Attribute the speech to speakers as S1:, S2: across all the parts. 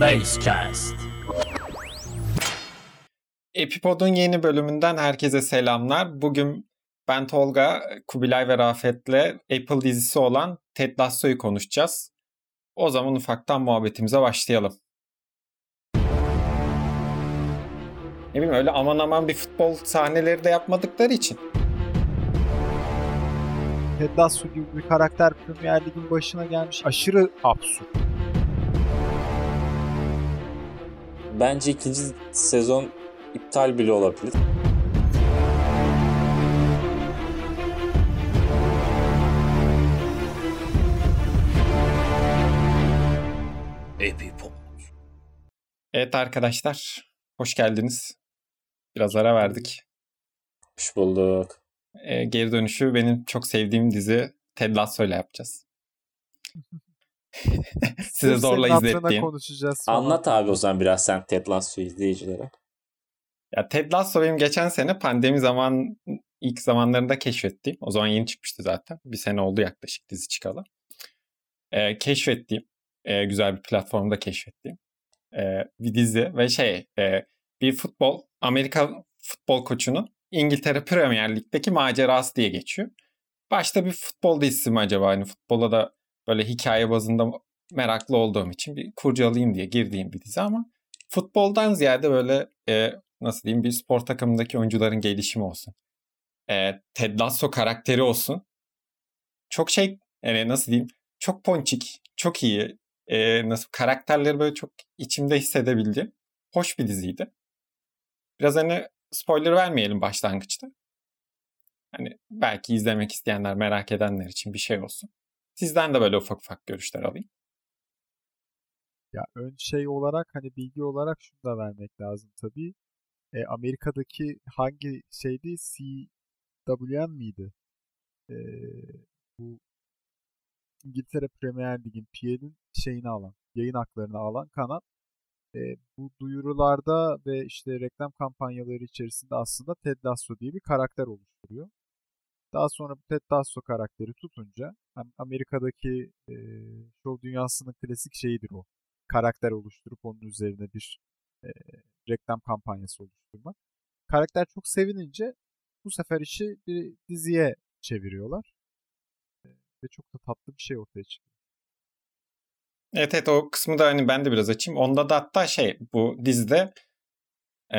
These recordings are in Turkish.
S1: Basecast. Epipod'un yeni bölümünden herkese selamlar. Bugün ben Tolga, Kubilay ve Rafet'le Apple dizisi olan Ted Lasso'yu konuşacağız. O zaman ufaktan muhabbetimize başlayalım. Ne bileyim öyle aman aman bir futbol sahneleri de yapmadıkları için.
S2: Ted Lasso gibi bir karakter Premier Lig'in başına gelmiş. Aşırı absürt.
S3: Bence ikinci sezon iptal bile olabilir.
S1: Evet arkadaşlar, hoş geldiniz. Biraz ara verdik.
S3: Hoş bulduk.
S1: Ee, geri dönüşü benim çok sevdiğim dizi Ted Lasso ile yapacağız. Size zorla izlettiğim.
S2: konuşacağız.
S3: Anlat abi o zaman biraz sen Ted Lasso izleyicilere.
S1: Ya Ted Lasso benim geçen sene pandemi zaman ilk zamanlarında keşfettiğim. O zaman yeni çıkmıştı zaten. Bir sene oldu yaklaşık dizi çıkalı. Ee, keşfettiğim e, güzel bir platformda keşfettiğim e, bir dizi ve şey e, bir futbol Amerika futbol koçunun İngiltere Premier Lig'deki macerası diye geçiyor. Başta bir futbol dizisi mi acaba? Hani futbola da böyle hikaye bazında meraklı olduğum için bir kurcalayayım diye girdiğim bir dizi ama futboldan ziyade böyle e, nasıl diyeyim bir spor takımındaki oyuncuların gelişimi olsun. E, Ted Lasso karakteri olsun. Çok şey yani nasıl diyeyim çok ponçik, çok iyi, e, nasıl karakterleri böyle çok içimde hissedebildiğim hoş bir diziydi. Biraz hani spoiler vermeyelim başlangıçta. Hani belki izlemek isteyenler, merak edenler için bir şey olsun. Sizden de böyle ufak ufak görüşler alayım.
S2: Ya ön şey olarak hani bilgi olarak şunu da vermek lazım tabii. E, Amerika'daki hangi şeydi? CWN miydi? E, bu İngiltere Premier Lig'in PL'in şeyini alan, yayın haklarını alan kanal e, bu duyurularda ve işte reklam kampanyaları içerisinde aslında Ted Lasso diye bir karakter oluşturuyor. Daha sonra bu Ted Lasso karakteri tutunca hani Amerika'daki e, show dünyasının klasik şeyidir o. Karakter oluşturup onun üzerine bir e, reklam kampanyası oluşturmak. Karakter çok sevinince bu sefer işi bir diziye çeviriyorlar ve çok da tatlı bir şey ortaya çıkıyor.
S1: Evet evet o kısmı da hani ben de biraz açayım. Onda da hatta şey bu dizide e,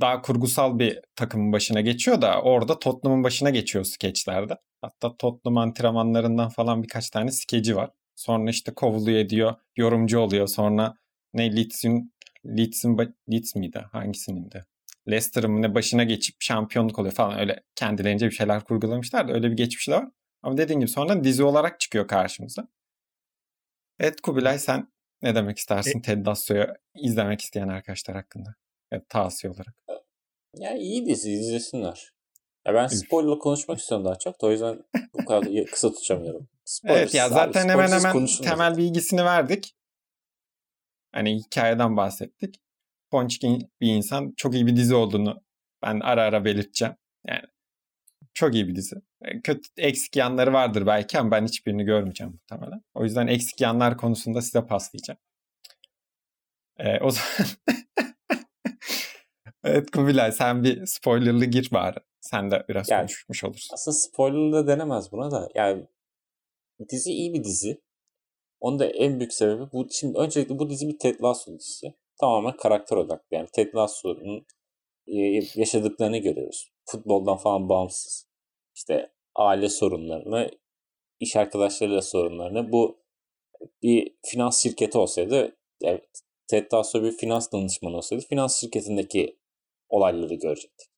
S1: daha kurgusal bir takımın başına geçiyor da orada Tottenham'ın başına geçiyor skeçlerde. Hatta Tottenham antrenmanlarından falan birkaç tane skeci var. Sonra işte kovuluyor ediyor, yorumcu oluyor. Sonra ne Leeds'in Leeds'in Leeds miydi? Hangisinin de? Leicester'ın ne başına geçip şampiyonluk oluyor falan öyle kendilerince bir şeyler kurgulamışlar da öyle bir geçmişi var. Ama dediğim gibi sonra dizi olarak çıkıyor karşımıza. Evet Kubilay sen ne demek istersin e, Ted Lasso'yu izlemek isteyen arkadaşlar hakkında? Evet, tavsiye olarak.
S3: Ya iyi dizi izlesinler. Ya ben spoiler'la konuşmak istiyorum daha çok da o yüzden bu kadar kısa tutacağım
S1: evet ya zaten abi, hemen hemen temel bilgisini verdik. Hani hikayeden bahsettik. Ponçkin bir insan çok iyi bir dizi olduğunu ben ara ara belirteceğim. Yani çok iyi bir dizi. E, kötü eksik yanları vardır belki ama ben hiçbirini görmeyeceğim muhtemelen. O yüzden eksik yanlar konusunda size paslayacağım. Ee, o zaman Evet Kubilay sen bir spoilerlı gir bari. Sen de biraz yani, konuşmuş olursun.
S3: Aslında spoilerlı da denemez buna da. Yani dizi iyi bir dizi. Onun da en büyük sebebi bu. Şimdi öncelikle bu dizi bir Ted Lasso dizisi. Tamamen karakter odaklı. Yani Ted Lasso'nun e, yaşadıklarını görüyoruz. Futboldan falan bağımsız işte aile sorunlarını, iş arkadaşlarıyla sorunlarını bu bir finans şirketi olsaydı evet, Ted Lasso bir finans danışmanı olsaydı finans şirketindeki olayları görecektik.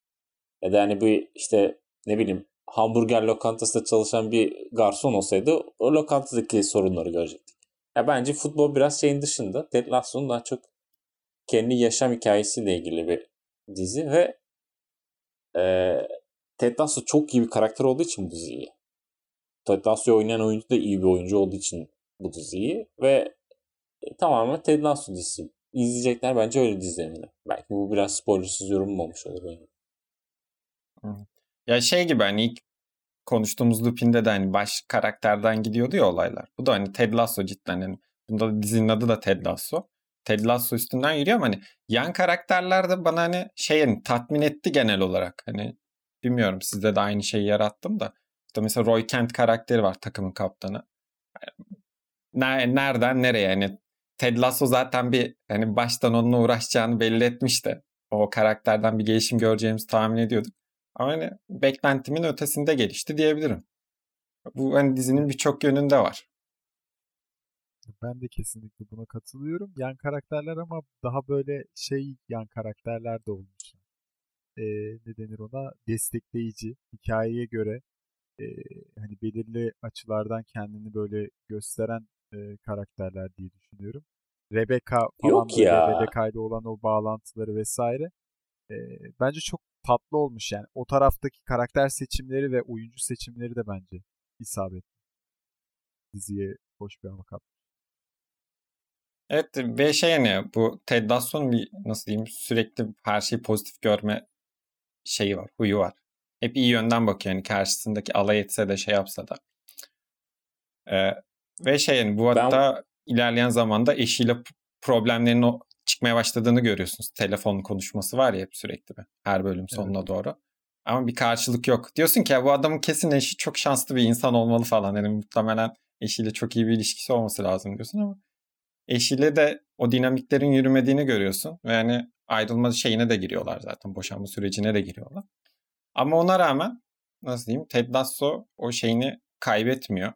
S3: Ya da yani bir işte ne bileyim hamburger lokantasında çalışan bir garson olsaydı o lokantadaki sorunları görecektik. Ya bence futbol biraz şeyin dışında. Ted Lasso'nun daha çok kendi yaşam hikayesiyle ilgili bir dizi ve e, Ted Lasso çok iyi bir karakter olduğu için bu diziyi. Ted Lasso'yu oynayan oyuncu da iyi bir oyuncu olduğu için bu diziyi ve e, tamamen Ted Lasso dizisi. İzleyecekler bence öyle dizilerini. Belki bu biraz spoilersız yorum olmuş olur.
S1: Ya şey gibi hani ilk konuştuğumuz Lupin'de de hani baş karakterden gidiyordu ya olaylar. Bu da hani Ted Lasso cidden hani bunda dizinin adı da Ted Lasso. Ted Lasso üstünden yürüyor ama hani yan karakterler de bana hani şey yani tatmin etti genel olarak. Hani bilmiyorum sizde de aynı şeyi yarattım da. İşte mesela Roy Kent karakteri var takımın kaptanı. Nereden nereye yani Ted Lasso zaten bir hani baştan onunla uğraşacağını belli etmişti. O karakterden bir gelişim göreceğimizi tahmin ediyorduk. Ama hani beklentimin ötesinde gelişti diyebilirim. Bu hani dizinin birçok yönünde var.
S2: Ben de kesinlikle buna katılıyorum. Yan karakterler ama daha böyle şey yan karakterler de olmuşlar. Ee, ne denir ona? Destekleyici. Hikayeye göre e, hani belirli açılardan kendini böyle gösteren e, karakterler diye düşünüyorum. Rebecca falan
S3: Yok ya.
S2: Rebecca ile olan o bağlantıları vesaire. E, bence çok tatlı olmuş yani. O taraftaki karakter seçimleri ve oyuncu seçimleri de bence isabetli. Diziye hoş bir hava katmış.
S1: Evet ve şey yani bu Ted Lasso'nun bir nasıl diyeyim sürekli her şeyi pozitif görme şeyi var, huyu var. Hep iyi yönden bakıyor yani karşısındaki alay etse de şey yapsa da. Ee, ve şey yani bu hatta ben... ilerleyen zamanda eşiyle problemlerin o çıkmaya başladığını görüyorsunuz. Telefon konuşması var ya hep sürekli bir, her bölüm sonuna evet. doğru. Ama bir karşılık yok. Diyorsun ki ya bu adamın kesin eşi çok şanslı bir insan olmalı falan. Yani muhtemelen eşiyle çok iyi bir ilişkisi olması lazım diyorsun ama eşiyle de o dinamiklerin yürümediğini görüyorsun. Ve yani ayrılma şeyine de giriyorlar zaten. Boşanma sürecine de giriyorlar. Ama ona rağmen nasıl diyeyim Ted Lasso o şeyini kaybetmiyor.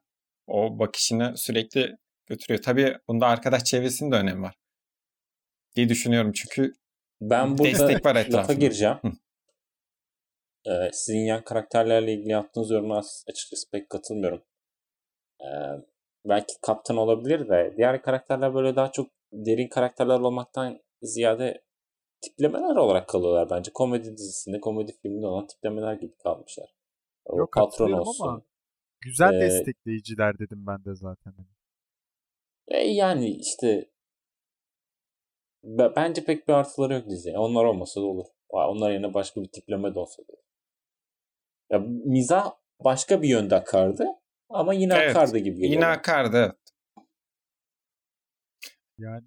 S1: O bakışını sürekli götürüyor. Tabii bunda arkadaş çevresinin de önemi var. Diye düşünüyorum çünkü
S3: ben burada destek var etrafında. gireceğim. ee, sizin yan karakterlerle ilgili yaptığınız yoruma açıkçası pek katılmıyorum. Ee, belki kaptan olabilir de diğer karakterler böyle daha çok derin karakterler olmaktan ziyade tiplemeler olarak kalıyorlar bence. Komedi dizisinde, komedi filminde olan tiplemeler gibi kalmışlar.
S2: O Yok, patron olsun. Ama güzel ee, destekleyiciler dedim ben de zaten.
S3: E yani işte bence pek bir artıları yok diziye. Onlar olmasa da olur. Onlar yerine başka bir tipleme de olsa da olur. Ya, mizah başka bir yönde akardı ama yine evet, akardı gibi geliyor.
S1: Yine akardı evet.
S2: Yani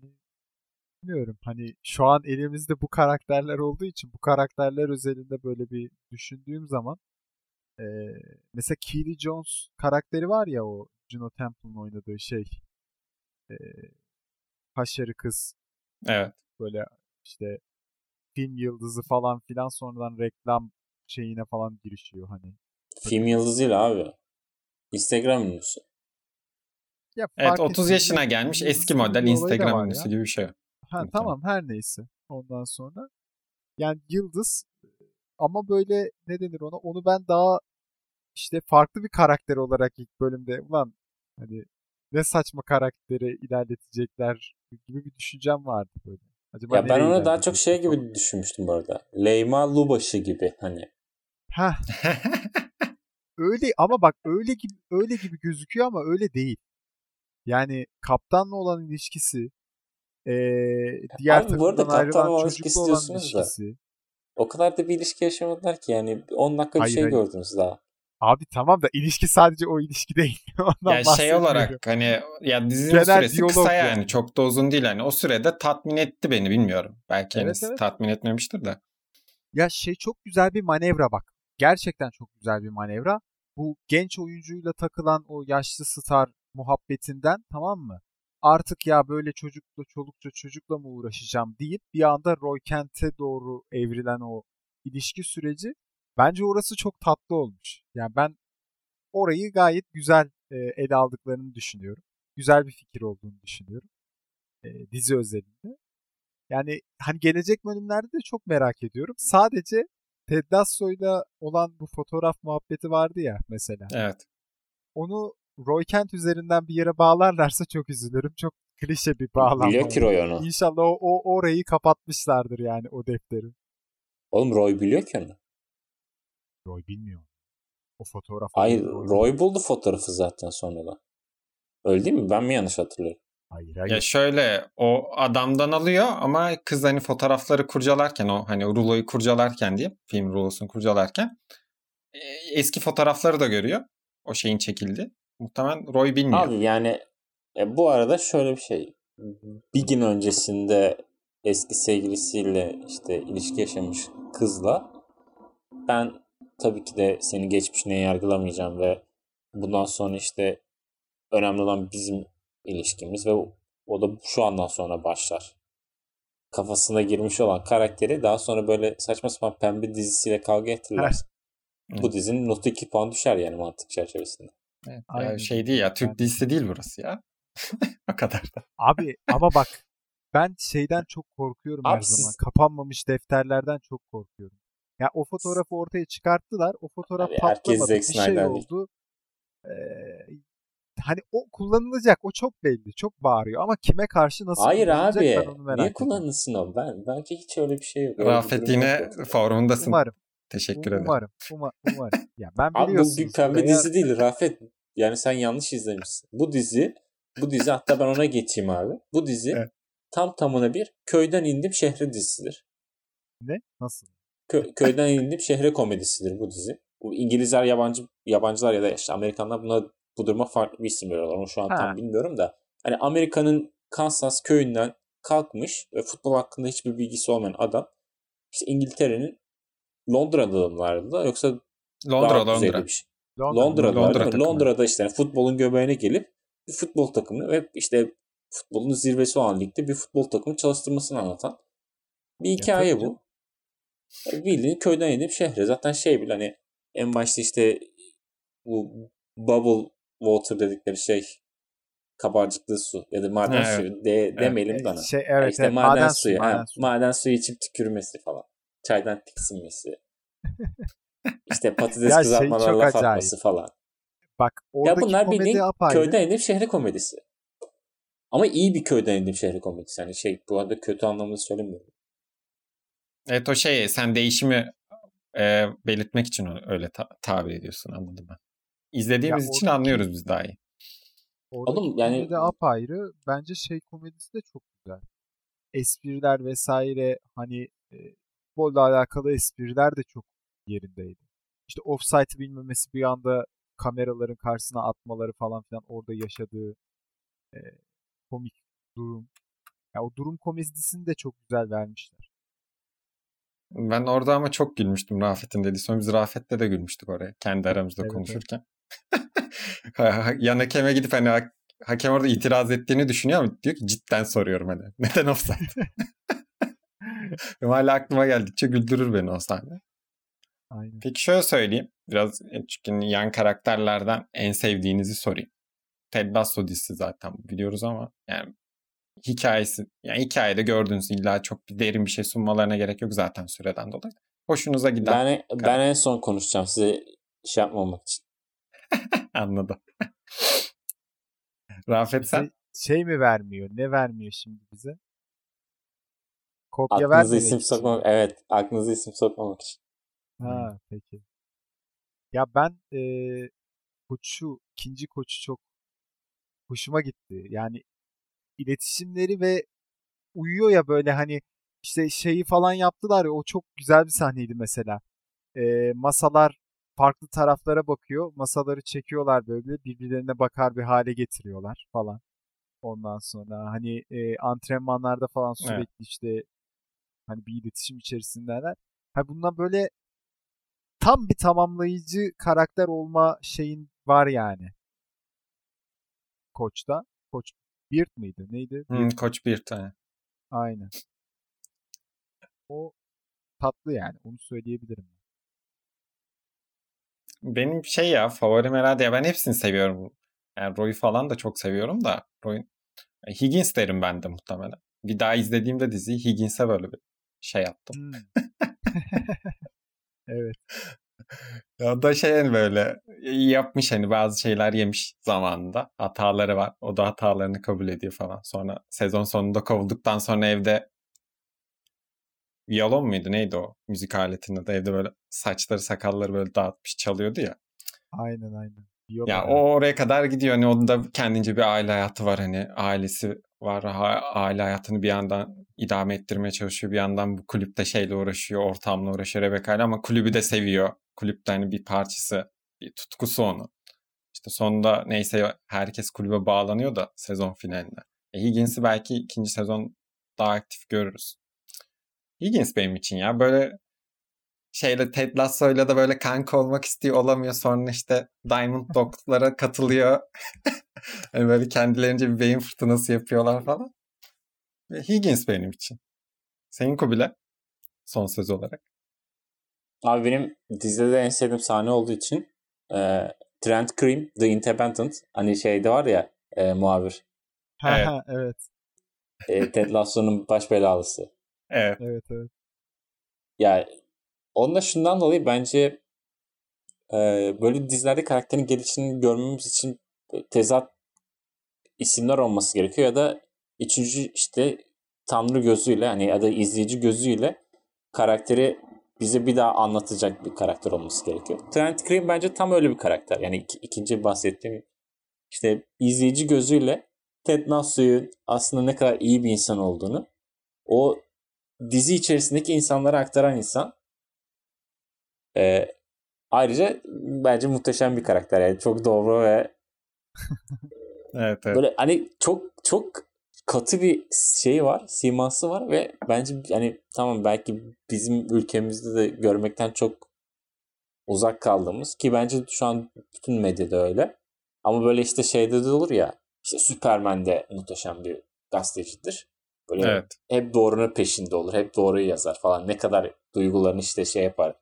S2: bilmiyorum hani şu an elimizde bu karakterler olduğu için bu karakterler özelinde böyle bir düşündüğüm zaman e, mesela Keely Jones karakteri var ya o Juno Temple'ın oynadığı şey e, haşarı kız
S1: evet
S2: böyle işte film yıldızı falan filan sonradan reklam şeyine falan girişiyor hani.
S3: Film yıldızıyla abi. Instagram ünlüsü.
S1: Ya, evet 30 yaşına gelmiş eski model Instagram ünlüsü gibi bir şey.
S2: Ha, tamam her neyse. Ondan sonra yani yıldız ama böyle ne denir ona onu ben daha işte farklı bir karakter olarak ilk bölümde ulan hani ne saçma karakteri ilerletecekler gibi bir düşüncem vardı böyle.
S3: Acaba ya ben onu daha çok şey gibi düşünmüştüm bu arada. Leyma Lubaşı gibi hani.
S2: Ha. öyle ama bak öyle gibi öyle gibi gözüküyor ama öyle değil. Yani kaptanla olan ilişkisi, ee, diğer
S3: Abi bu arada kaptanla olan ilişkisi olan ilişkisi. Da. O kadar da bir ilişki yaşamadılar ki yani 10 dakika hayır, bir şey hayır. gördünüz daha.
S2: Abi tamam da ilişki sadece o ilişki değil.
S1: Ondan ya şey olarak hani ya dizinin Genel süresi kısa yani. yani çok da uzun değil hani o sürede tatmin etti beni bilmiyorum. Belki evet, evet. tatmin etmemiştir de.
S2: Ya şey çok güzel bir manevra bak. Gerçekten çok güzel bir manevra. Bu genç oyuncuyla takılan o yaşlı star muhabbetinden tamam mı? Artık ya böyle çocukla çolukça çocukla mı uğraşacağım deyip bir anda Roy Kent'e doğru evrilen o ilişki süreci Bence orası çok tatlı olmuş. Yani ben orayı gayet güzel e, ele aldıklarını düşünüyorum. Güzel bir fikir olduğunu düşünüyorum. E, dizi özelinde. Yani hani gelecek bölümlerde de çok merak ediyorum. Sadece Ted Lasso'yla olan bu fotoğraf muhabbeti vardı ya mesela.
S1: Evet.
S2: Onu Roy Kent üzerinden bir yere bağlarlarsa çok üzülürüm. Çok klişe bir bağlama.
S3: Biliyor ki Roy onu.
S2: İnşallah o, o orayı kapatmışlardır yani o defteri.
S3: Oğlum Roy biliyor ki onu.
S2: Roy bilmiyor. O fotoğraf.
S3: Hayır Roy, Roy buldu fotoğrafı zaten sonradan. Öyle değil mi? Ben mi yanlış hatırlıyorum?
S2: Hayır, hayır.
S1: Ya şöyle o adamdan alıyor ama kız hani fotoğrafları kurcalarken o hani ruloyu kurcalarken diye film rulosunu kurcalarken e, eski fotoğrafları da görüyor. O şeyin çekildi. Muhtemelen Roy bilmiyor.
S3: Abi yani e, bu arada şöyle bir şey. bir gün öncesinde eski sevgilisiyle işte ilişki yaşamış kızla ben tabii ki de senin geçmişine yargılamayacağım ve bundan sonra işte önemli olan bizim ilişkimiz ve o da şu andan sonra başlar. Kafasına girmiş olan karakteri daha sonra böyle saçma sapan pembe dizisiyle kavga ettirirler. Bu dizinin notu 2 puan düşer yani mantık çerçevesinde.
S1: Evet, ya şey değil ya Türk dizisi değil burası ya. o kadar da.
S2: Abi ama bak ben şeyden çok korkuyorum Abi her siz... zaman. Kapanmamış defterlerden çok korkuyorum. Ya o fotoğrafı ortaya çıkarttılar. O fotoğraf Abi patlamadı. Bir şey oldu. Ee, hani o kullanılacak. O çok belli. Çok bağırıyor. Ama kime karşı nasıl
S3: Hayır abi. Niye kullanılsın o? Ben, bence hiç öyle bir şey yok.
S1: Rafet yine forumundasın.
S2: Umarım.
S1: Teşekkür ederim.
S2: Umarım. Uma, umarım. Ya ben.
S3: Abi bu bir pembe veya... dizi değil Rafet. Yani sen yanlış izlemişsin. Bu dizi bu dizi hatta ben ona geçeyim abi. Bu dizi evet. tam tamına bir köyden indim şehre dizisidir.
S2: Ne? Nasıl?
S3: Kö- köyden indim şehre komedisidir bu dizi. Bu İngilizler, yabancı yabancılar ya da işte Amerikanlar buna bu duruma farklı bir isim veriyorlar. Onu şu an ha. tam bilmiyorum da. Hani Amerika'nın Kansas köyünden kalkmış ve futbol hakkında hiçbir bilgisi olmayan adam işte İngiltere'nin Londra'da da yoksa
S1: Londra, Londra. Bir şey.
S3: Londra. Londra'da, Londra Londra'da işte yani futbolun göbeğine gelip bir futbol takımı ve işte futbolun zirvesi olan ligde bir futbol takımı çalıştırmasını anlatan bir hikaye ya, bu. Bildiğin köyden inip şehre. Zaten şey bile hani en başta işte bu bubble water dedikleri şey kabarcıklı su ya da maden evet. suyu de, demeyelim evet. bana.
S2: Şey, evet,
S3: işte
S2: evet,
S3: maden, maden suyu. Maden, ha, suyu. maden suyu içip tükürmesi falan. Çaydan tiksinmesi. işte patates ya şey kızartmalarla laf atması falan.
S2: Bak oradaki ya bunlar
S3: bildiğin
S2: apayrı.
S3: köyden inip şehre komedisi. Ama iyi bir köyden inip şehre komedisi. Yani şey bu arada kötü anlamda söylemiyorum.
S1: Evet o şey sen değişimi e, belirtmek için öyle ta- tabir ediyorsun anladım ben. İzlediğimiz ya için oradaki, anlıyoruz biz daha iyi.
S2: Oğlum yani de apayrı. Bence şey komedisi de çok güzel. Espriler vesaire hani e, futbolla alakalı espriler de çok yerindeydi. İşte offside bilmemesi bir anda kameraların karşısına atmaları falan filan orada yaşadığı e, komik durum. Yani o durum komedisini de çok güzel vermişler.
S1: Ben orada ama çok gülmüştüm Rafet'in dediği. Sonra biz Rafet'le de gülmüştük oraya. Kendi aramızda evet, konuşurken. Evet. Yan hakeme gidip hani hakem orada itiraz ettiğini düşünüyor ama diyor ki cidden soruyorum hani. Neden offside? Hala aklıma geldikçe güldürür beni o sahne. Aynen. Peki şöyle söyleyeyim. Biraz çünkü yan karakterlerden en sevdiğinizi sorayım. Ted Lasso dizisi zaten biliyoruz ama yani hikayesi yani hikayede gördüğünüz illa çok bir derin bir şey sunmalarına gerek yok zaten süreden dolayı. Hoşunuza giden.
S3: Ben, ben en son konuşacağım size şey yapmamak için.
S1: Anladım. Rafet sen?
S2: Şey mi vermiyor? Ne vermiyor şimdi bize?
S3: Kopya aklınıza isim için. sokmamak Evet. Aklınıza isim sokmamak için.
S2: Ha peki. Ya ben e, koçu, ikinci koçu çok hoşuma gitti. Yani iletişimleri ve uyuyor ya böyle hani işte şeyi falan yaptılar ya o çok güzel bir sahneydi mesela. E, masalar farklı taraflara bakıyor. Masaları çekiyorlar böyle birbirlerine bakar bir hale getiriyorlar falan. Ondan sonra hani e, antrenmanlarda falan sürekli evet. işte hani bir iletişim içerisindeler. Ha bundan böyle tam bir tamamlayıcı karakter olma şeyin var yani. Koç'ta. Koç Beard mıydı? Neydi?
S1: Hmm, Koç Beard. He.
S2: Aynen. O tatlı yani. Onu söyleyebilirim.
S1: Benim şey ya favorim herhalde ya ben hepsini seviyorum. Yani Roy'u falan da çok seviyorum da Roy'un Higgins derim ben de muhtemelen. Bir daha izlediğimde diziyi Higgins'e böyle bir şey yaptım.
S2: Evet.
S1: Ya da şey hani böyle iyi yapmış hani bazı şeyler yemiş zamanında. Hataları var. O da hatalarını kabul ediyor falan. Sonra sezon sonunda kovulduktan sonra evde Viyolon muydu neydi o müzik aletinde de evde böyle saçları sakalları böyle dağıtmış çalıyordu ya.
S2: Aynen aynen.
S1: Viyolon ya o oraya kadar gidiyor hani onun da kendince bir aile hayatı var hani ailesi var aile hayatını bir yandan idame ettirmeye çalışıyor bir yandan bu kulüpte şeyle uğraşıyor ortamla uğraşıyor Rebecca ile ama kulübü de seviyor kulüpte hani bir parçası bir tutkusu onu. İşte sonunda neyse herkes kulübe bağlanıyor da sezon finalinde. E, Higgins'i belki ikinci sezon daha aktif görürüz. Higgins benim için ya. Böyle şeyle Ted Lasso'yla da böyle kanka olmak istiyor olamıyor. Sonra işte Diamond Dog'lara katılıyor. hani böyle kendilerince bir beyin fırtınası yapıyorlar falan. Ve Higgins benim için. Senin Kubilay? Son söz olarak.
S3: Abi benim dizide en sevdiğim sahne olduğu için e, Trent Cream, The Independent hani şeyde var ya e, muhabir.
S2: evet. evet.
S3: E, Ted Lasso'nun baş belalısı.
S1: Evet.
S2: Evet evet.
S3: Ya onda şundan dolayı bence e, böyle dizilerde karakterin gelişini görmemiz için tezat isimler olması gerekiyor ya da üçüncü işte tanrı gözüyle hani ya da izleyici gözüyle karakteri bize bir daha anlatacak bir karakter olması gerekiyor. Trent Green bence tam öyle bir karakter. Yani ik- ikinci bahsettiğim işte izleyici gözüyle Ted Lasso'yu aslında ne kadar iyi bir insan olduğunu o dizi içerisindeki insanlara aktaran insan. Ee, ayrıca bence muhteşem bir karakter. Yani çok doğru ve
S1: evet, evet.
S3: böyle hani çok çok katı bir şey var, siması var ve bence hani tamam belki bizim ülkemizde de görmekten çok uzak kaldığımız ki bence şu an bütün medyada öyle. Ama böyle işte şeyde de olur ya işte Superman de muhteşem bir gazetecidir. Böyle
S1: evet.
S3: hep doğrunun peşinde olur. Hep doğruyu yazar falan. Ne kadar duygularını işte şey yapar.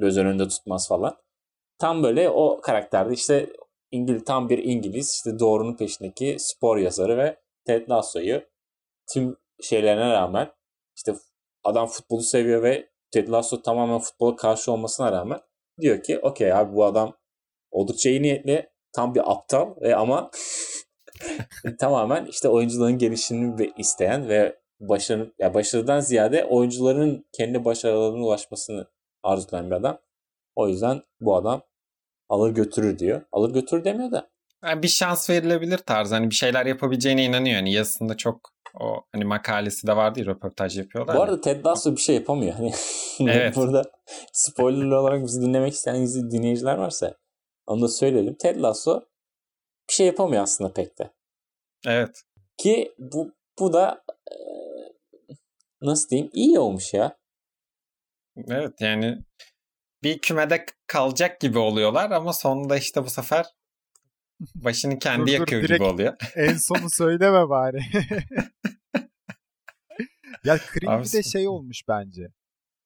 S3: Göz önünde tutmaz falan. Tam böyle o karakterde işte İngiliz tam bir İngiliz işte doğrunun peşindeki spor yazarı ve Ted Lasso'yu tüm şeylerine rağmen işte adam futbolu seviyor ve Ted Lasso tamamen futbola karşı olmasına rağmen diyor ki okey abi bu adam oldukça iyi niyetli tam bir aptal ve ama tamamen işte oyuncuların gelişimini isteyen ve başarı, ya başarıdan ziyade oyuncuların kendi başarılarına ulaşmasını arzulayan bir adam. O yüzden bu adam alır götürür diyor. Alır götürür demiyor da.
S1: Yani bir şans verilebilir tarz. Hani bir şeyler yapabileceğine inanıyor. Hani yazısında çok o hani makalesi de vardı ya röportaj yapıyorlar.
S3: Bu arada Ted Lasso bir şey yapamıyor. Hani evet. burada spoiler olarak bizi dinlemek isteyen dinleyiciler varsa onu da söyleyelim. Ted Lasso bir şey yapamıyor aslında pek de.
S1: Evet.
S3: Ki bu bu da nasıl diyeyim iyi olmuş ya.
S1: Evet yani bir kümede kalacak gibi oluyorlar ama sonunda işte bu sefer başını kendi dur, yakıyor dur, gibi oluyor.
S2: En sonu söyleme bari. ya Krim bir de şey olmuş bence.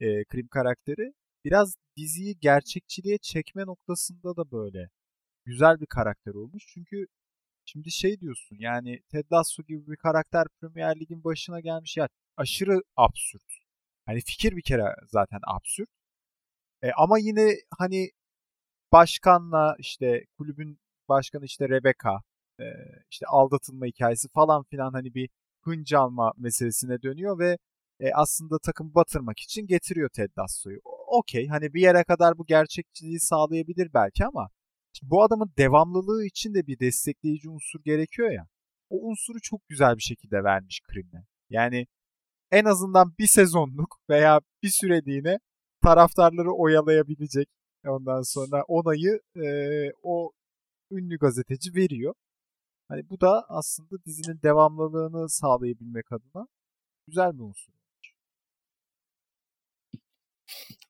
S2: E, Krim karakteri biraz diziyi gerçekçiliğe çekme noktasında da böyle güzel bir karakter olmuş. Çünkü şimdi şey diyorsun yani Ted Lasso gibi bir karakter Premier Lig'in başına gelmiş ya aşırı absürt. Hani fikir bir kere zaten absürt. E, ama yine hani başkanla işte kulübün başkanı işte Rebecca e, işte aldatılma hikayesi falan filan hani bir hınç alma meselesine dönüyor ve e, aslında takım batırmak için getiriyor Ted Lasso'yu. Okey hani bir yere kadar bu gerçekçiliği sağlayabilir belki ama bu adamın devamlılığı için de bir destekleyici unsur gerekiyor ya. O unsuru çok güzel bir şekilde vermiş Krim'le. Yani en azından bir sezonluk veya bir süreliğine taraftarları oyalayabilecek ondan sonra onayı e, o ünlü gazeteci veriyor. Hani bu da aslında dizinin devamlılığını sağlayabilmek adına güzel bir unsur.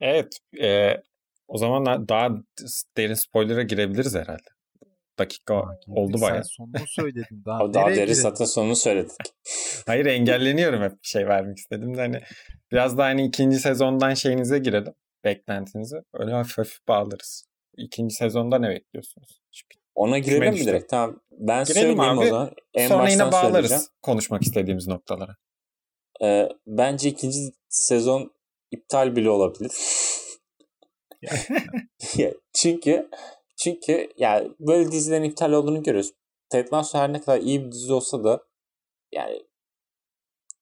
S1: Evet. E, o zaman daha derin spoiler'a girebiliriz herhalde. Dakika ha, oldu bayağı.
S2: Sen sonunu söyledin. Daha,
S3: daha derin zaten sonunu söyledik.
S1: Hayır engelleniyorum hep bir şey vermek istedim de hani biraz da hani ikinci sezondan şeyinize girelim. Beklentinize. Öyle hafif hafif bağlarız. İkinci sezonda ne bekliyorsunuz?
S3: Çünkü Ona girelim mi direkt? Tamam. Ben girelim söyleyeyim abi. o zaman.
S1: En Sonra yine bağlarız konuşmak istediğimiz noktalara.
S3: Ee, bence ikinci sezon iptal bile olabilir. çünkü çünkü yani böyle dizilerin iptal olduğunu görüyoruz. Ted Lasso her ne kadar iyi bir dizi olsa da yani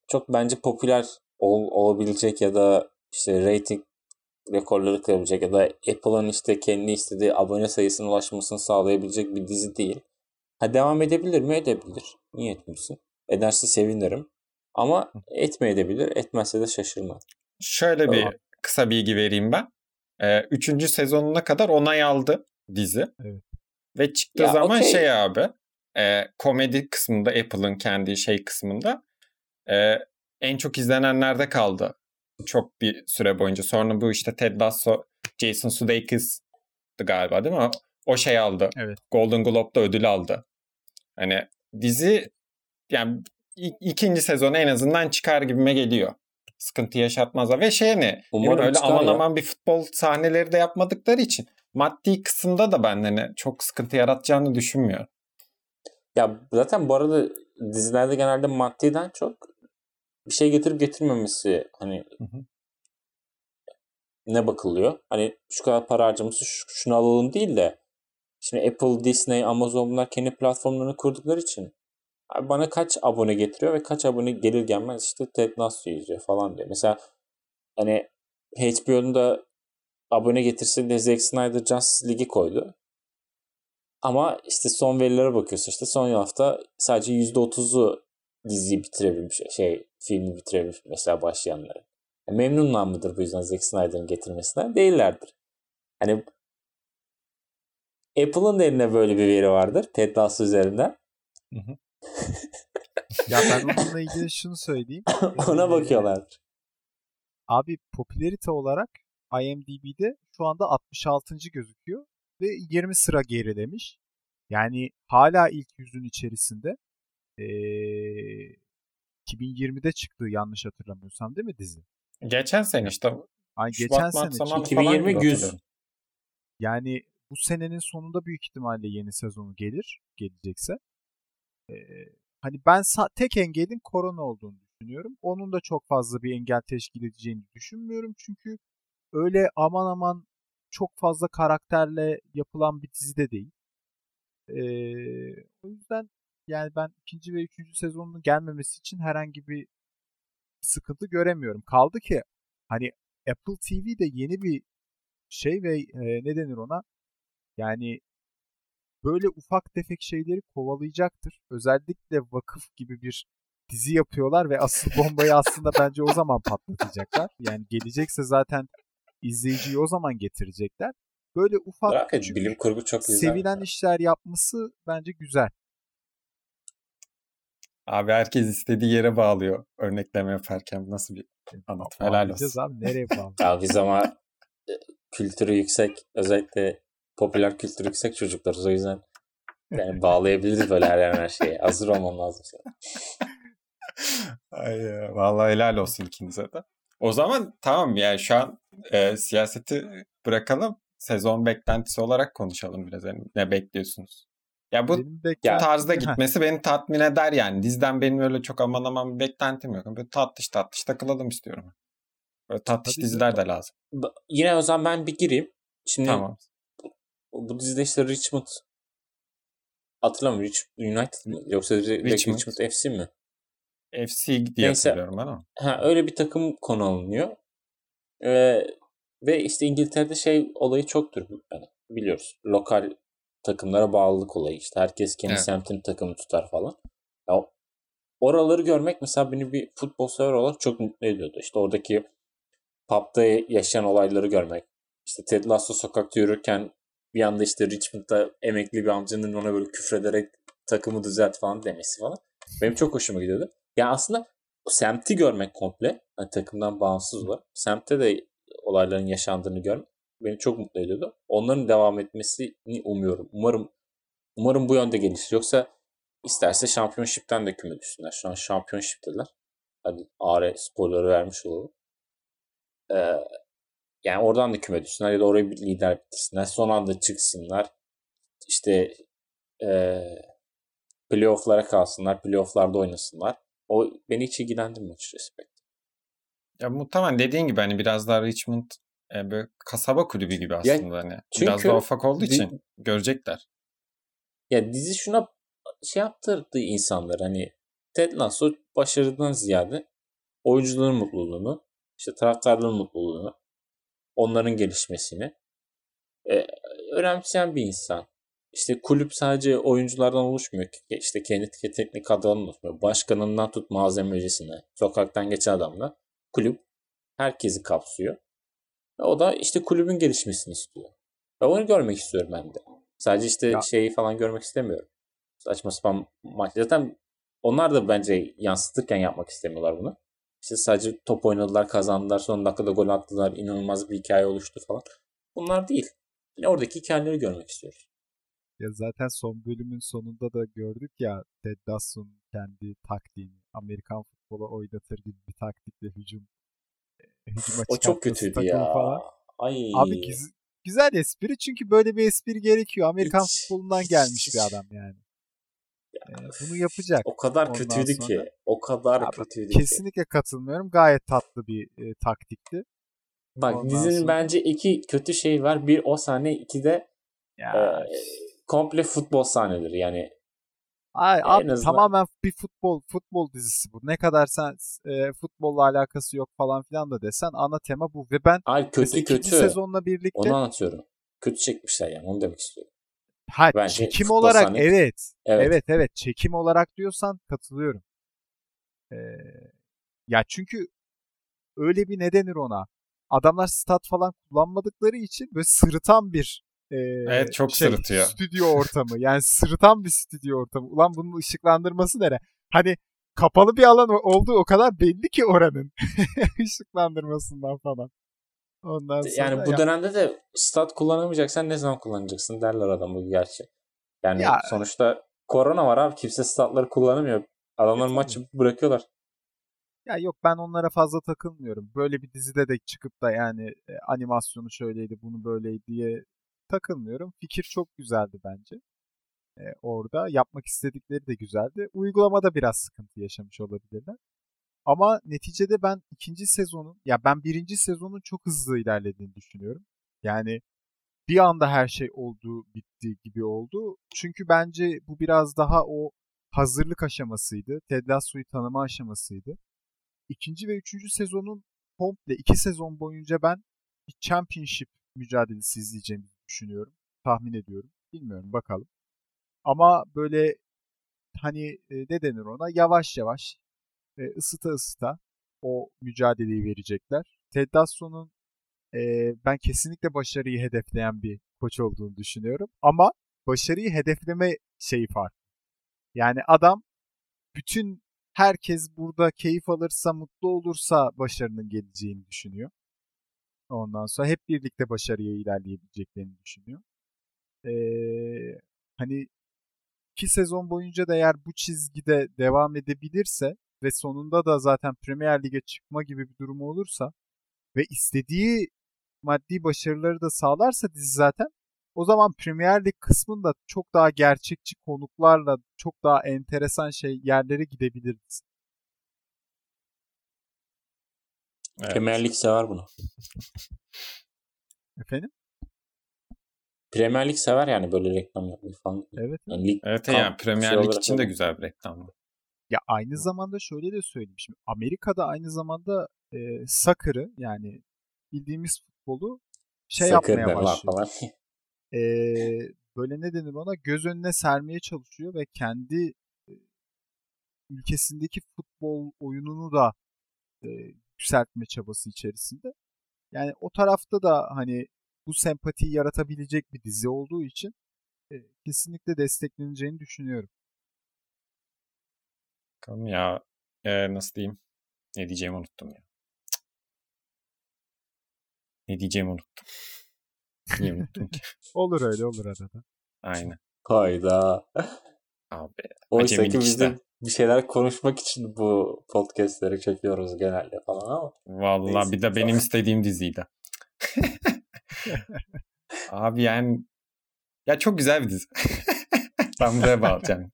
S3: çok bence popüler ol, olabilecek ya da işte rating rekorları kırabilecek ya da Apple'ın işte kendi istediği abone sayısına ulaşmasını sağlayabilecek bir dizi değil. Ha devam edebilir mi? Edebilir. Niye etmiyorsun? Ederse sevinirim. Ama etmeyebilir. Etmezse de şaşırma.
S1: Şöyle tamam. bir kısa bilgi vereyim ben. Ee, üçüncü sezonuna kadar onay aldı dizi.
S2: Evet.
S1: Ve çıktığı ya, zaman okay. şey abi e, komedi kısmında Apple'ın kendi şey kısmında e, en çok izlenenlerde kaldı çok bir süre boyunca. Sonra bu işte Ted Lasso, Jason Sudeikis'ti galiba değil mi? O şey aldı.
S2: Evet.
S1: Golden Globe'da ödül aldı. Hani dizi yani ikinci sezonu en azından çıkar gibime geliyor. Sıkıntı yaşatmaz ve şey ne? Umarım öyle aman ya. aman bir futbol sahneleri de yapmadıkları için maddi kısımda da ben hani çok sıkıntı yaratacağını düşünmüyorum.
S3: Ya zaten bu arada dizilerde genelde maddiden çok bir şey getirip getirmemesi hani hı hı. ne bakılıyor? Hani şu kadar para harcaması şunu alalım değil de şimdi Apple, Disney, Amazon bunlar kendi platformlarını kurdukları için abi bana kaç abone getiriyor ve kaç abone gelir gelmez işte Ted Lasso izliyor falan diyor. Mesela hani HBO'nun da abone getirse de Zack Snyder Justice League'i koydu. Ama işte son verilere bakıyorsun işte son hafta sadece %30'u diziyi bitirebilmiş, şey filmi bitirebilmiş mesela başlayanları. Yani memnunlar mıdır bu yüzden Zack Snyder'ın getirmesinden? Değillerdir. Hani Apple'ın eline böyle bir veri vardır. Ted Lasso üzerinden.
S2: ya ben onunla ilgili şunu söyleyeyim.
S3: Ona bakıyorlardır.
S2: Abi popülerite olarak IMDb'de şu anda 66. gözüküyor ve 20 sıra gerilemiş. Yani hala ilk yüzün içerisinde. Ee, 2020'de çıktı yanlış hatırlamıyorsam değil mi dizi?
S1: Geçen sene işte.
S2: Ay geçen sene.
S3: 2020 100.
S2: Yani bu senenin sonunda büyük ihtimalle yeni sezonu gelir, gelecekse. Ee, hani ben tek engelin korona olduğunu düşünüyorum. Onun da çok fazla bir engel teşkil edeceğini düşünmüyorum. Çünkü öyle aman aman çok fazla karakterle yapılan bir dizi de değil. Ee, o yüzden yani ben ikinci ve üçüncü sezonunun gelmemesi için herhangi bir sıkıntı göremiyorum. Kaldı ki hani Apple TV de yeni bir şey ve e, ne denir ona? Yani böyle ufak tefek şeyleri kovalayacaktır. Özellikle vakıf gibi bir dizi yapıyorlar ve asıl bombayı aslında bence o zaman patlatacaklar. Yani gelecekse zaten izleyiciyi o zaman getirecekler. Böyle ufak
S3: Bırak, küçük, bilim kurgu çok
S2: güzel. sevilen işler yapması bence güzel.
S1: Abi herkes istediği yere bağlıyor örnekleme yaparken. Nasıl bir anlatım? Helal olsun.
S2: Abi nereye bağlı?
S3: abi biz ama e, kültürü yüksek özellikle popüler kültürü yüksek çocuklarız o yüzden yani bağlayabiliriz böyle her her şeye. Hazır olmam lazım sana.
S1: Ay ya, vallahi helal olsun ikinize de. O zaman tamam yani şu an e, siyaseti bırakalım. Sezon beklentisi olarak konuşalım biraz. Yani ne bekliyorsunuz? Ya bu beklentim... tarzda gitmesi beni tatmin eder yani. Dizden benim öyle çok aman aman bir beklentim yok. Böyle tatlış tatlış takılalım istiyorum. Böyle tatlış Tabii diziler de lazım.
S3: Yine o zaman ben bir gireyim. Şimdi tamam. bu, bu dizide işte Richmond hatırlamıyorum. Rich, United mi? Yoksa Richmond. Richmond FC mi?
S1: FC diye Neyse, hatırlıyorum ben ama.
S3: Ha, öyle bir takım konu alınıyor. Ee, ve işte İngiltere'de şey olayı çoktur. Yani biliyoruz. Lokal takımlara bağlılık olayı işte. Herkes kendi evet. semtin takımı tutar falan. Ya, oraları görmek mesela beni bir futbol sever olarak çok mutlu ediyordu. İşte oradaki pub'da yaşayan olayları görmek. İşte Ted Lasso sokakta yürürken bir anda işte Richmond'da emekli bir amcanın ona böyle küfrederek takımı düzelt falan demesi falan. Benim çok hoşuma gidiyordu. Yani aslında semti görmek komple yani takımdan bağımsız olarak semtte de olayların yaşandığını görmek beni çok mutlu ediyordu. Onların devam etmesini umuyorum. Umarım umarım bu yönde gelişir. Yoksa isterse şampiyonşipten de küme düşsünler. Şu an şampiyonşipteler. Hadi ağır spoiler'ı vermiş olalım. Ee, yani oradan da küme düşsünler ya da orayı bir lider bitirsinler. Son anda çıksınlar. İşte e, playoff'lara kalsınlar. Playoff'larda oynasınlar. O beni hiç ilgilendirmiyor açıkçası pek.
S1: Ya muhtemelen dediğin gibi hani biraz daha Richmond e, böyle kasaba kulübü gibi aslında ya, hani. Çünkü biraz daha ufak olduğu için di- görecekler.
S3: Ya dizi şuna şey yaptırdı insanlar hani Ted Lasso başarıdan ziyade oyuncuların mutluluğunu, işte taraftarların mutluluğunu, onların gelişmesini e, önemseyen bir insan. İşte kulüp sadece oyunculardan oluşmuyor. İşte kendi teknik kadrodan oluşmuyor. Başkanından tut malzemecisine, sokaktan geçen adamla kulüp herkesi kapsıyor. O da işte kulübün gelişmesini istiyor. Ve onu görmek istiyorum ben de. Sadece işte ya. şeyi falan görmek istemiyorum. Saçma sapan maç. Zaten onlar da bence yansıtırken yapmak istemiyorlar bunu. İşte sadece top oynadılar, kazandılar, son dakikada gol attılar, inanılmaz bir hikaye oluştu falan. Bunlar değil. Yine oradaki hikayeleri görmek istiyoruz.
S2: Ya zaten son bölümün sonunda da gördük ya Ted Lasson'un kendi taktiğini Amerikan futbola oynatır gibi bir taktikle hücum e, hücuma
S3: O çok kötüydü ya. Falan. Ay.
S2: Abi güz- güzel espri çünkü böyle bir espri gerekiyor. Amerikan hiç, futbolundan gelmiş hiç. bir adam yani. Ya, ee, bunu yapacak.
S3: O kadar Ondan kötüydü sonra... ki. O kadar Abi, kötüydü
S2: Kesinlikle ki. katılmıyorum. Gayet tatlı bir e, taktikti.
S3: Bak Ondan dizinin sonra... bence iki kötü şey var. Bir o sahne, iki de ya. e, komple futbol sahneleri. Yani
S2: Ay, abi azından... tamamen bir futbol futbol dizisi bu. Ne kadar sen e, futbolla alakası yok falan filan da desen ana tema bu ve ben
S3: Ay kötü kötü sezonla birlikte onu anlatıyorum. Kötü çekmişler yani onu demek istiyorum.
S2: Ha Bence çekim olarak sahne... evet. evet. Evet evet çekim olarak diyorsan katılıyorum. Ee, ya çünkü öyle bir ne denir ona? Adamlar stat falan kullanmadıkları için böyle sırıtan bir
S1: e, evet çok şey, sırıtıyor.
S2: Stüdyo ortamı. Yani sırıtan bir stüdyo ortamı. Ulan bunun ışıklandırması nere? Hani kapalı bir alan olduğu o kadar belli ki oranın ışıklandırmasından falan. Ondan sonra
S3: yani bu ya... dönemde de stat kullanamayacaksan ne zaman kullanacaksın derler adamı gerçi. Yani ya... sonuçta korona var abi. Kimse statları kullanamıyor. Adamlar evet, maçı bırakıyorlar.
S2: Ya yok ben onlara fazla takılmıyorum. Böyle bir dizide de çıkıp da yani e, animasyonu şöyleydi, bunu böyleydi diye takılmıyorum. Fikir çok güzeldi bence. E, orada yapmak istedikleri de güzeldi. Uygulamada biraz sıkıntı yaşamış olabilirler. Ama neticede ben ikinci sezonun, ya ben birinci sezonun çok hızlı ilerlediğini düşünüyorum. Yani bir anda her şey oldu, bitti gibi oldu. Çünkü bence bu biraz daha o hazırlık aşamasıydı. Ted Lasso'yu tanıma aşamasıydı. İkinci ve üçüncü sezonun komple iki sezon boyunca ben bir championship mücadelesi izleyeceğimizi düşünüyorum. Tahmin ediyorum. Bilmiyorum bakalım. Ama böyle hani e, ne denir ona yavaş yavaş e, ısıta ısıta o mücadeleyi verecekler. Ted Lasso'nun e, ben kesinlikle başarıyı hedefleyen bir koç olduğunu düşünüyorum. Ama başarıyı hedefleme şeyi farklı. Yani adam bütün herkes burada keyif alırsa, mutlu olursa başarının geleceğini düşünüyor. Ondan sonra hep birlikte başarıya ilerleyebileceklerini düşünüyor. Ee, hani iki sezon boyunca da eğer bu çizgide devam edebilirse ve sonunda da zaten Premier Lig'e çıkma gibi bir durumu olursa ve istediği maddi başarıları da sağlarsa dizi zaten o zaman Premier Lig kısmında çok daha gerçekçi konuklarla çok daha enteresan şey yerlere gidebiliriz.
S3: Evet. Premier Lig sever bunu.
S2: Efendim?
S3: Premier Lig sever yani böyle reklam yapmayı falan.
S2: Evet.
S1: Yani lig, evet kamp, yani Premier şey Lig için de güzel bir reklam.
S2: Ya aynı zamanda şöyle de söyleyeyim. Şimdi Amerika'da aynı zamanda e, soccer'ı yani bildiğimiz futbolu şey Sakır yapmaya başlıyor. Falan. e, böyle ne denir ona göz önüne sermeye çalışıyor ve kendi e, ülkesindeki futbol oyununu da e, yükseltme çabası içerisinde. Yani o tarafta da hani bu sempatiyi yaratabilecek bir dizi olduğu için e, kesinlikle destekleneceğini düşünüyorum.
S1: Bakalım ya e, nasıl diyeyim? Ne diyeceğimi unuttum ya. Ne diyeceğimi unuttum. Niye unuttum ki?
S2: olur öyle olur arada.
S1: Aynen.
S3: Hayda.
S1: Abi.
S3: Oysa ki bizim bir şeyler konuşmak için bu podcastleri çekiyoruz genelde falan ama.
S1: Neyse, bir de benim istediğim diziydi. Abi yani ya çok güzel bir dizi. ben buraya bağlayacağım.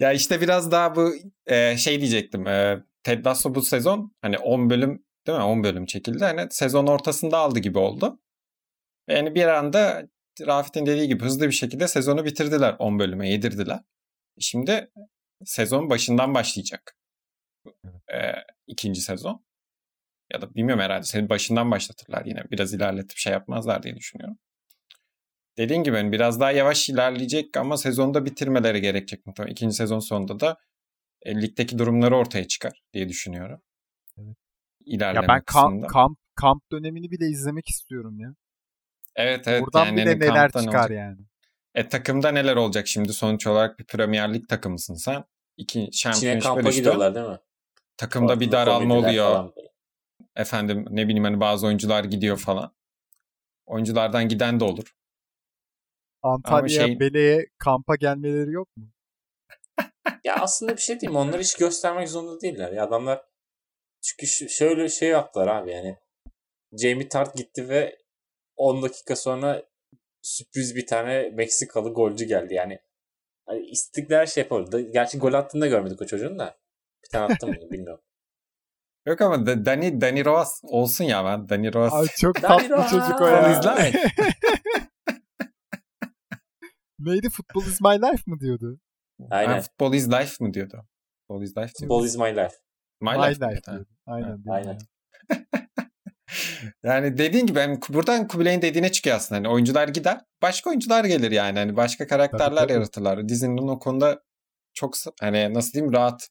S1: ya işte biraz daha bu e, şey diyecektim. E, Ted Lasso bu sezon hani 10 bölüm değil mi? 10 bölüm çekildi. Hani sezon ortasında aldı gibi oldu. Yani bir anda Rafet'in dediği gibi hızlı bir şekilde sezonu bitirdiler. 10 bölüme yedirdiler. Şimdi sezon başından başlayacak. Ee, ikinci sezon. Ya da bilmiyorum herhalde seni başından başlatırlar yine. Biraz ilerletip şey yapmazlar diye düşünüyorum. Dediğin gibi hani biraz daha yavaş ilerleyecek ama sezonda bitirmeleri gerekecek muhtemelen. İkinci sezon sonunda da e, ligdeki durumları ortaya çıkar diye düşünüyorum.
S2: Evet. İlerleme ya ben kamp, kamp, kamp dönemini bile izlemek istiyorum ya.
S1: Evet evet.
S2: Buradan yani bile neler çıkar olacak. yani.
S1: E takımda neler olacak şimdi? Sonuç olarak bir Premier Lig takımısın sen. İki
S3: Çin'e
S1: Championship'e
S3: kampa
S1: düştün.
S3: gidiyorlar değil mi?
S1: Takımda bir daralma oluyor.
S3: falan.
S1: Efendim ne bileyim hani bazı oyuncular gidiyor falan. Oyunculardan giden de olur.
S2: Antalya'ya
S1: şey-
S2: Bele'ye kampa gelmeleri yok mu?
S3: Ya aslında bir şey diyeyim? Onları hiç göstermek zorunda değiller. Ya adamlar çünkü şöyle şey yaptılar abi yani. Jamie Tart gitti ve 10 dakika sonra sürpriz bir tane Meksikalı golcü geldi. Yani hani istikler şey yapamadı. Gerçi gol attığını da görmedik o çocuğun da. Bir tane attı mı bilmiyorum.
S1: Yok ama Da- Dani, Dani Roas olsun ya ben. Dani Roas.
S2: Ay çok tatlı çocuk o ya.
S1: Onu izlemeyin.
S2: Neydi? Football is my life mı diyordu?
S3: Aynen.
S1: Ha, Football is life mı diyordu? Football is life diyordu.
S3: Football is my life.
S1: My,
S2: My
S1: life,
S2: life. Aynen.
S3: Aynen.
S1: Yani dediğin gibi hem buradan Kubilay'ın dediğine çıkıyor aslında. Hani oyuncular gider. Başka oyuncular gelir yani. Hani başka karakterler
S2: Tabii, tabii.
S1: yaratırlar. Dizinin o konuda çok hani nasıl diyeyim rahat.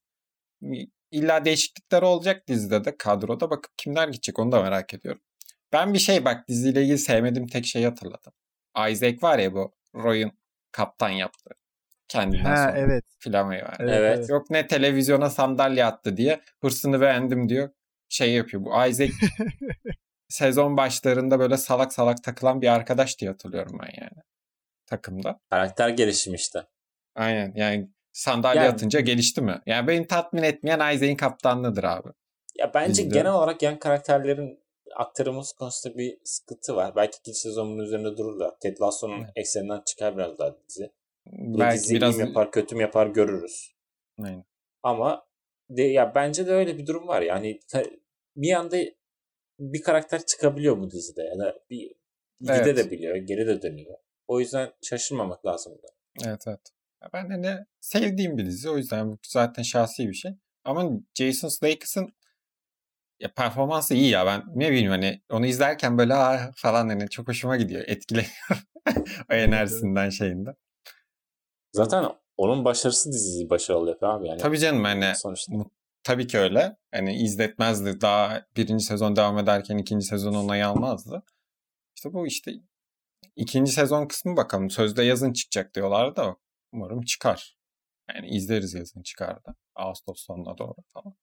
S1: İlla değişiklikler olacak dizide de kadroda. Bakıp kimler gidecek onu da merak ediyorum. Ben bir şey bak diziyle ilgili sevmediğim tek şeyi hatırladım. Isaac var ya bu Roy'un kaptan yaptı. Kendinden
S2: Ha
S1: sonra.
S2: evet.
S1: Flamayı var.
S2: Evet.
S3: Evet.
S2: evet.
S1: Yok ne televizyona sandalye attı diye hırsını beğendim diyor. Şey yapıyor bu Isaac sezon başlarında böyle salak salak takılan bir arkadaş diye hatırlıyorum ben yani takımda.
S3: Karakter gelişimi işte.
S1: Aynen yani sandalye
S3: Yani-
S1: atınca gelişti mi? Yani beni tatmin etmeyen Isaac'in kaptanlığıdır abi.
S3: Ya bence
S1: Dizide.
S3: genel olarak yan karakterlerin aktarılması konusunda bir sıkıntı var. Belki ikinci sezonun üzerinde dururlar. Ted Lasso'nun
S1: Evet.
S3: ekseninden çıkar biraz daha dizi. Bu
S1: Belki
S3: dizi
S1: biraz
S3: iyi mi yapar kötü mü yapar görürüz.
S1: Aynen.
S3: Ama de, ya bence de öyle bir durum var. Yani bir anda bir karakter çıkabiliyor bu dizide ya da bir
S1: Evet.
S3: gide de biliyor, geri de dönüyor. O yüzden şaşırmamak lazım. da.
S1: Evet evet. Ben de ne sevdiğim bir dizi o yüzden bu zaten şahsi bir şey. Ama Jason Sudeikis'in ya performansı iyi ya ben ne bileyim hani onu izlerken böyle "Aa" falan hani çok hoşuma gidiyor etkileniyorum o enerjisinden şeyinde.
S3: Zaten onun başarısı diziyi başarılı yapıyor abi. Yani
S1: Tabii canım hani
S3: sonuçta.
S1: Tabii ki öyle. Hani izletmezdi. Daha birinci sezon devam ederken ikinci sezon onayı almazdı. İşte bu işte ikinci sezon kısmı bakalım. Sözde yazın çıkacak diyorlar da umarım çıkar. Yani izleriz yazın çıkar da. Ağustos sonuna doğru falan.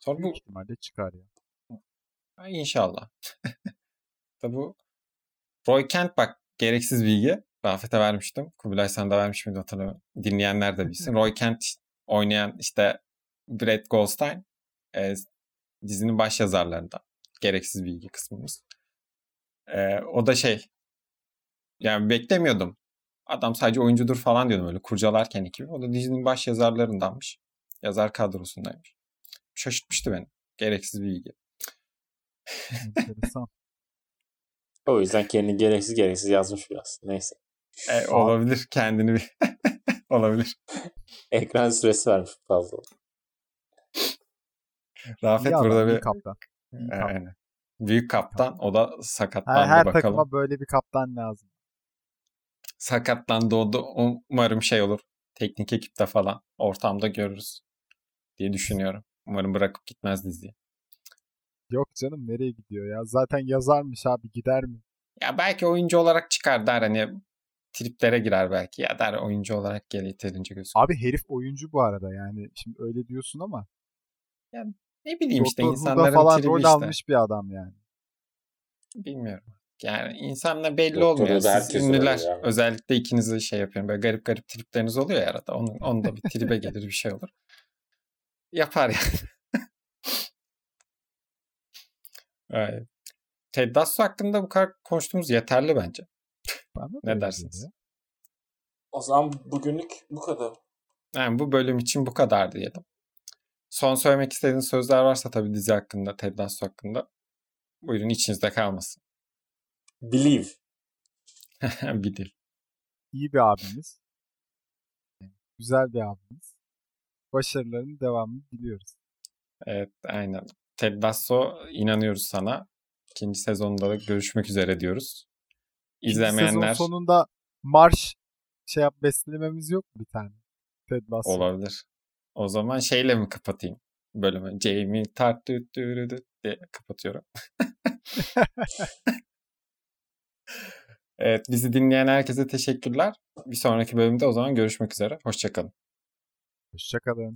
S1: Sonra bu
S2: ihtimalle çıkar ya.
S1: Ha, İnşallah. Tabi bu Roy Kent bak gereksiz bilgi. Rafet'e vermiştim. Kubilay sen de vermiş miydin hatırlamıyorum. Dinleyenler de bilsin. Roy Kent oynayan işte Brett Goldstein e, dizinin baş yazarlarından. Gereksiz bilgi kısmımız. E, o da şey yani beklemiyordum. Adam sadece oyuncudur falan diyordum öyle kurcalarken ekibi. O da dizinin baş yazarlarındanmış. Yazar kadrosundaymış. Şaşırtmıştı beni. Gereksiz bilgi.
S2: Enteresan.
S3: O yüzden kendini gereksiz gereksiz yazmış biraz. Neyse.
S1: E, olabilir kendini bir olabilir.
S3: Ekran süresi vermiş fazla.
S1: Rafet
S2: İyi adam,
S1: burada
S2: iyi
S1: bir
S2: kaptan. İyi kaptan.
S1: yani, büyük kaptan o da sakatlandı
S2: Her, her
S1: bakalım.
S2: takıma böyle bir kaptan lazım.
S1: Sakatlandı o da umarım şey olur. Teknik ekipte falan ortamda görürüz diye düşünüyorum. Umarım bırakıp gitmez diziyi.
S2: Yok canım nereye gidiyor ya? Zaten yazarmış abi gider mi?
S1: Ya belki oyuncu olarak çıkar der hani triplere girer belki ya der oyuncu olarak gel yeterince gözüküyor.
S2: Abi herif oyuncu bu arada yani. Şimdi öyle diyorsun ama.
S1: Ne bileyim işte
S2: Doctor Who'da
S1: insanların
S2: falan
S1: tribi
S2: rol
S1: işte.
S2: almış bir adam yani.
S1: Bilmiyorum. Yani insanla belli
S3: Doktorda
S1: olmuyor.
S3: da
S1: Siz ünlüler
S3: yani.
S1: özellikle ikinizi şey yapıyorum. Böyle garip garip tripleriniz oluyor ya arada. Onun, onun da bir tribe gelir bir şey olur. Yapar yani. Evet. Ted Lasso hakkında bu kadar konuştuğumuz yeterli bence. Ne dersiniz?
S3: O zaman bugünlük bu kadar.
S1: Yani bu bölüm için bu kadar diyelim. Son söylemek istediğiniz sözler varsa tabii dizi hakkında, Ted Lasso hakkında. Buyurun içinizde kalmasın.
S3: Believe.
S1: dil.
S2: İyi bir abimiz. Güzel bir abimiz. Başarılarının devamını diliyoruz.
S1: Evet aynen. Ted Lasso inanıyoruz sana. İkinci sezonda da görüşmek üzere diyoruz.
S2: İkinci Sezon
S1: İzlemeyenler
S2: sonunda marş şey yap beslememiz yok mu bir tane? Ted Lasso.
S1: olabilir. O zaman şeyle mi kapatayım bölümü? Jamie Tart diye kapatıyorum. Evet bizi dinleyen herkese teşekkürler. Bir sonraki bölümde o zaman görüşmek üzere. Hoşçakalın.
S2: Hoşçakalın.